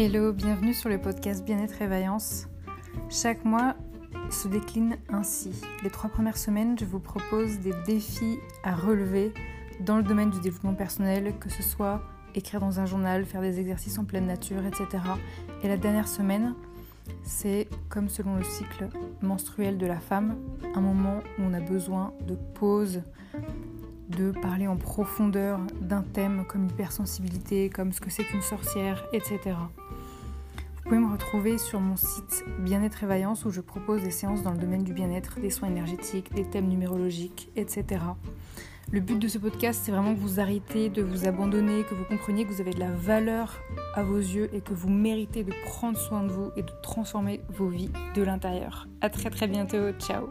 Hello, bienvenue sur le podcast Bien-être et Vaillance. Chaque mois se décline ainsi. Les trois premières semaines, je vous propose des défis à relever dans le domaine du développement personnel, que ce soit écrire dans un journal, faire des exercices en pleine nature, etc. Et la dernière semaine, c'est comme selon le cycle menstruel de la femme, un moment où on a besoin de pause, de parler en profondeur d'un thème comme l'hypersensibilité, comme ce que c'est qu'une sorcière, etc. Vous pouvez me retrouver sur mon site Bien-être et Vaillance où je propose des séances dans le domaine du bien-être, des soins énergétiques, des thèmes numérologiques, etc. Le but de ce podcast, c'est vraiment que vous arrêtez de vous abandonner, que vous compreniez que vous avez de la valeur à vos yeux et que vous méritez de prendre soin de vous et de transformer vos vies de l'intérieur. À très très bientôt, ciao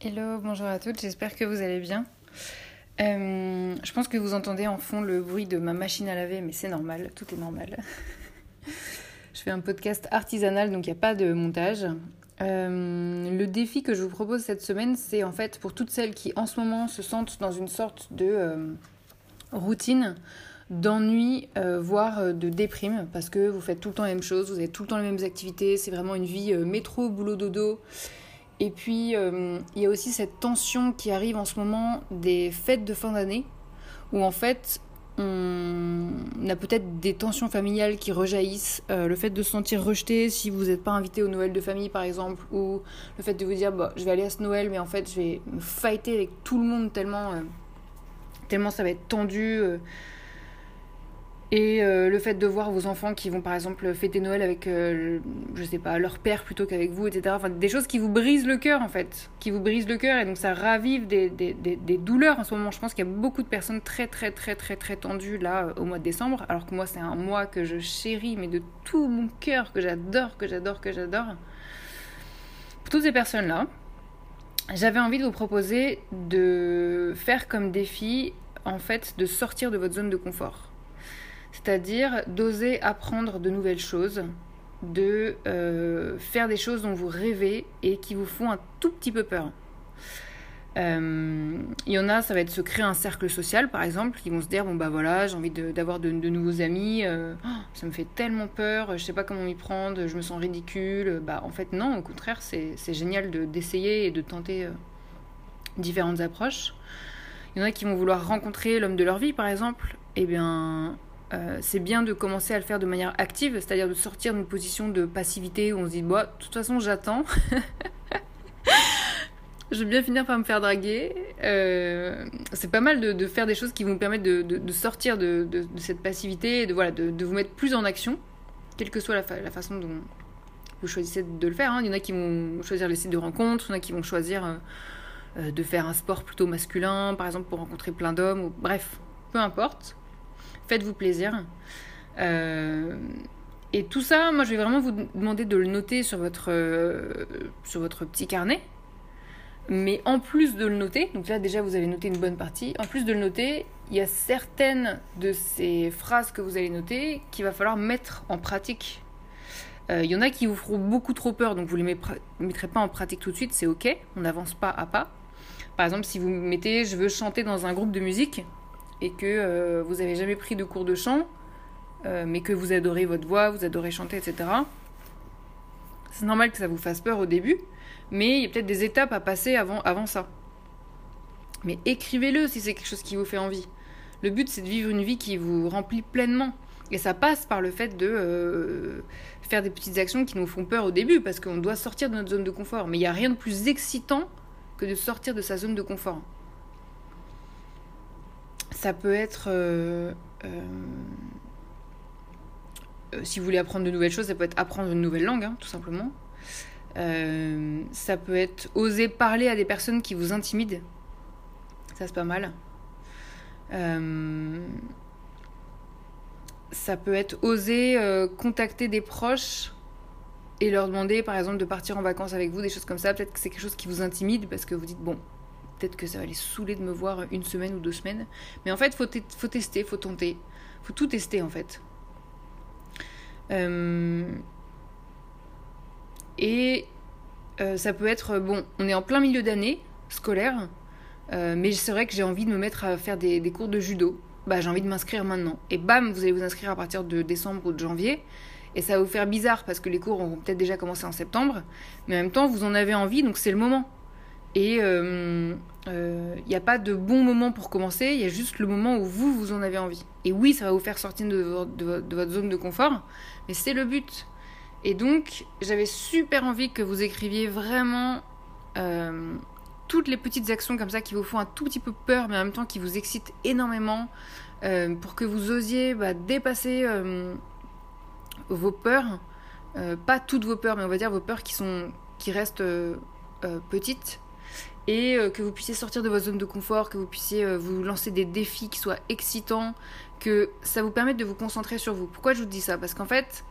Hello, bonjour à toutes, j'espère que vous allez bien. Euh, je pense que vous entendez en fond le bruit de ma machine à laver, mais c'est normal, tout est normal. je fais un podcast artisanal, donc il n'y a pas de montage. Euh, le défi que je vous propose cette semaine, c'est en fait pour toutes celles qui en ce moment se sentent dans une sorte de euh, routine, d'ennui, voire de déprime, parce que vous faites tout le temps la même chose, vous avez tout le temps les mêmes activités, c'est vraiment une vie métro, boulot, dodo. Et puis, euh, il y a aussi cette tension qui arrive en ce moment des fêtes de fin d'année, où en fait, on a peut-être des tensions familiales qui rejaillissent, euh, le fait de se sentir rejeté si vous n'êtes pas invité au Noël de famille par exemple, ou le fait de vous dire bah, je vais aller à ce Noël mais en fait je vais me fighter avec tout le monde tellement, euh, tellement ça va être tendu. Et euh, le fait de voir vos enfants qui vont par exemple fêter Noël avec, euh, je sais pas, leur père plutôt qu'avec vous, etc. Enfin, des choses qui vous brisent le cœur en fait, qui vous brisent le cœur et donc ça ravive des, des, des, des douleurs en ce moment. Je pense qu'il y a beaucoup de personnes très très très très très tendues là au mois de décembre, alors que moi c'est un mois que je chéris mais de tout mon cœur, que j'adore, que j'adore, que j'adore. Pour toutes ces personnes là, j'avais envie de vous proposer de faire comme défi en fait de sortir de votre zone de confort c'est-à-dire d'oser apprendre de nouvelles choses, de euh, faire des choses dont vous rêvez et qui vous font un tout petit peu peur. Euh, il y en a, ça va être se créer un cercle social, par exemple, qui vont se dire bon bah voilà, j'ai envie d'avoir de, nouveaux amis, euh, oh, ça me fait tellement peur, je sais pas comment m'y prendre, je me sens ridicule. Bah en fait non, au contraire, c'est génial d'essayer et de tenter différentes approches. Il y en a qui vont vouloir rencontrer l'homme de leur vie, par exemple. Eh bien, euh, c'est bien de commencer à le faire de manière active, c'est-à-dire de sortir d'une position de passivité où on se dit, bah, de toute façon, j'attends. je vais bien finir par me faire draguer. Euh, c'est pas mal de, faire des choses qui vous permettre de, sortir de, cette passivité et de, voilà, de, vous mettre plus en action, quelle que soit la, façon dont vous choisissez de le faire. Hein. Il y en a qui vont choisir les sites de rencontres, il y en a qui vont choisir euh, de faire un sport plutôt masculin, par exemple pour rencontrer plein d'hommes, bref, peu importe faites-vous plaisir. Euh, et tout ça, moi je vais vraiment vous demander de le noter sur votre, euh, sur votre petit carnet. Mais en plus de le noter, donc là déjà vous avez noté une bonne partie, en plus de le noter, il y a certaines de ces phrases que vous allez noter qu'il va falloir mettre en pratique. Euh, il y en a qui vous feront beaucoup trop peur, donc vous ne les mettrez pas en pratique tout de suite, c'est ok, on n'avance pas à pas. Par exemple, si vous mettez je veux chanter dans un groupe de musique, et que euh, vous n'avez jamais pris de cours de chant, euh, mais que vous adorez votre voix, vous adorez chanter, etc. C'est normal que ça vous fasse peur au début, mais il y a peut-être des étapes à passer avant, avant ça. Mais écrivez-le si c'est quelque chose qui vous fait envie. Le but, c'est de vivre une vie qui vous remplit pleinement. Et ça passe par le fait de euh, faire des petites actions qui nous font peur au début, parce qu'on doit sortir de notre zone de confort. Mais il n'y a rien de plus excitant que de sortir de sa zone de confort. Ça peut être... Euh, euh, euh, si vous voulez apprendre de nouvelles choses, ça peut être apprendre une nouvelle langue, hein, tout simplement. ça peut être oser parler à des personnes qui vous intimident. Ça, c'est pas mal. ça peut être oser contacter des proches et leur demander, par exemple, de partir en vacances avec vous, des choses comme ça. Peut-être que c'est quelque chose qui vous intimide parce que vous dites, bon, peut-être que ça va les saouler de me voir une semaine ou deux semaines. Mais en fait, faut, faut tester, faut tenter. faut tout tester en fait. Euh, et euh, ça peut être, bon, on est en plein milieu d'année scolaire, euh, mais c'est vrai que j'ai envie de me mettre à faire des, cours de judo bah, j'ai envie de m'inscrire maintenant. Et bam, vous allez vous inscrire à partir de décembre ou de janvier. Et ça va vous faire bizarre parce que les cours ont peut-être déjà commencé en septembre. Mais en même temps, vous en avez envie, donc c'est le moment. Et il euh, n'y euh, a pas de bon moment pour commencer, il y a juste le moment où vous, vous en avez envie. Et oui, ça va vous faire sortir de, votre zone de confort, mais c'est le but. Et donc, j'avais super envie que vous écriviez vraiment euh, toutes les petites actions comme ça qui vous font un tout petit peu peur, mais en même temps qui vous excitent énormément, pour que vous osiez bah, dépasser vos peurs. pas toutes vos peurs, mais on va dire vos peurs qui, sont, qui restent petites. Et que vous puissiez sortir de votre zone de confort, que vous puissiez vous lancer des défis qui soient excitants, que ça vous permette de vous concentrer sur vous. Pourquoi je vous dis ça? Parce qu'en fait,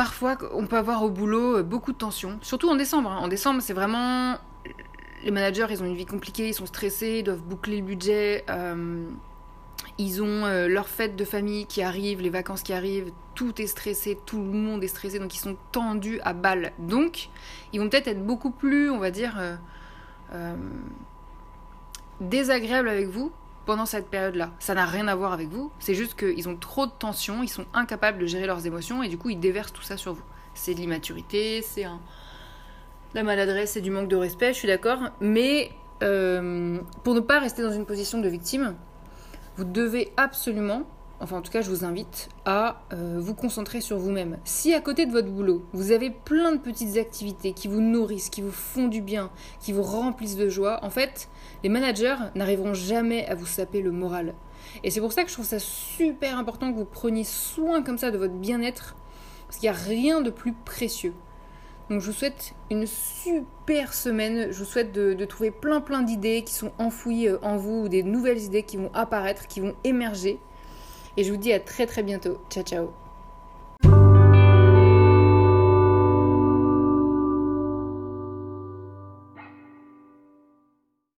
parfois, on peut avoir au boulot euh, beaucoup de tensions, surtout en décembre. Hein. En décembre, c'est vraiment. Les managers, ils ont une vie compliquée, ils sont stressés, ils doivent boucler le budget. Euh, ils ont euh, leur fête de famille qui arrive, les vacances qui arrivent, tout est stressé, tout le monde est stressé, donc ils sont tendus à balle. Donc, ils vont peut-être être beaucoup plus, on va dire, désagréables avec vous pendant cette période-là. Ça n'a rien à voir avec vous, c'est juste qu'ils ont trop de tension, ils sont incapables de gérer leurs émotions et du coup ils déversent tout ça sur vous. C'est de l'immaturité, c'est un... la maladresse, c'est du manque de respect, je suis d'accord, mais euh, pour ne pas rester dans une position de victime, vous devez absolument enfin en tout cas je vous invite à euh, vous concentrer sur vous-même. Si à côté de votre boulot, vous avez plein de petites activités qui vous nourrissent, qui vous font du bien, qui vous remplissent de joie, en fait, les managers n'arriveront jamais à vous saper le moral. Et c'est pour ça que je trouve ça super important que vous preniez soin comme ça de votre bien-être, parce qu'il n'y a rien de plus précieux. Donc je vous souhaite une super semaine, je vous souhaite de, de trouver plein plein d'idées qui sont enfouies euh, en vous, des nouvelles idées qui vont apparaître, qui vont émerger. Et je vous dis à très très bientôt. Ciao ciao